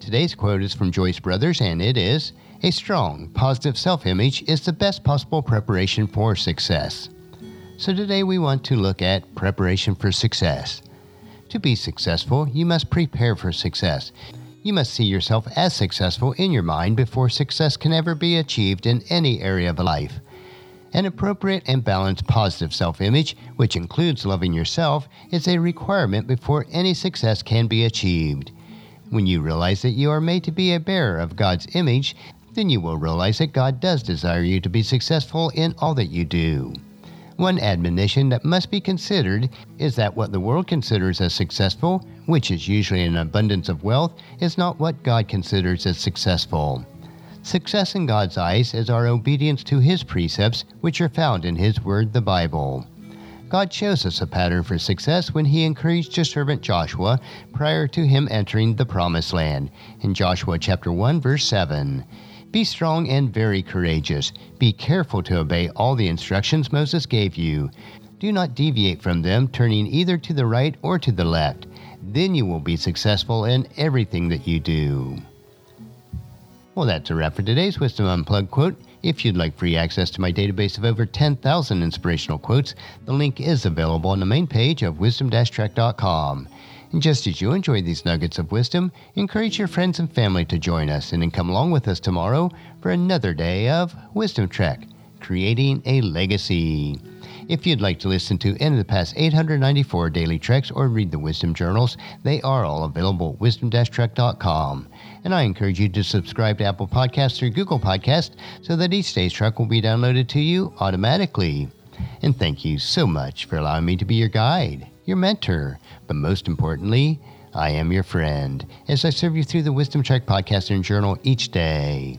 Today's quote is from Joyce Brothers, and it is A strong, positive self image is the best possible preparation for success. So today we want to look at preparation for success. To be successful, you must prepare for success. You must see yourself as successful in your mind before success can ever be achieved in any area of life. An appropriate and balanced positive self image, which includes loving yourself, is a requirement before any success can be achieved. When you realize that you are made to be a bearer of God's image, then you will realize that God does desire you to be successful in all that you do. One admonition that must be considered is that what the world considers as successful, which is usually an abundance of wealth, is not what God considers as successful. Success in God's eyes is our obedience to His precepts, which are found in His Word, the Bible. God shows us a pattern for success when He encouraged His servant Joshua prior to him entering the Promised Land in Joshua chapter 1, verse 7. Be strong and very courageous. Be careful to obey all the instructions Moses gave you. Do not deviate from them, turning either to the right or to the left. Then you will be successful in everything that you do. Well, that's a wrap for today's Wisdom Unplugged quote. If you'd like free access to my database of over 10,000 inspirational quotes, the link is available on the main page of wisdom-trek.com. And just as you enjoy these nuggets of wisdom, encourage your friends and family to join us and then come along with us tomorrow for another day of Wisdom Trek, creating a legacy. If you'd like to listen to any of the past 894 daily treks or read the wisdom journals, they are all available at wisdom-trek.com. And I encourage you to subscribe to Apple Podcasts or Google Podcasts so that each day's trek will be downloaded to you automatically. And thank you so much for allowing me to be your guide your mentor, but most importantly, I am your friend as I serve you through the Wisdom Trek podcast and journal each day.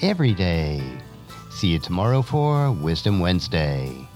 every day. See you tomorrow for Wisdom Wednesday.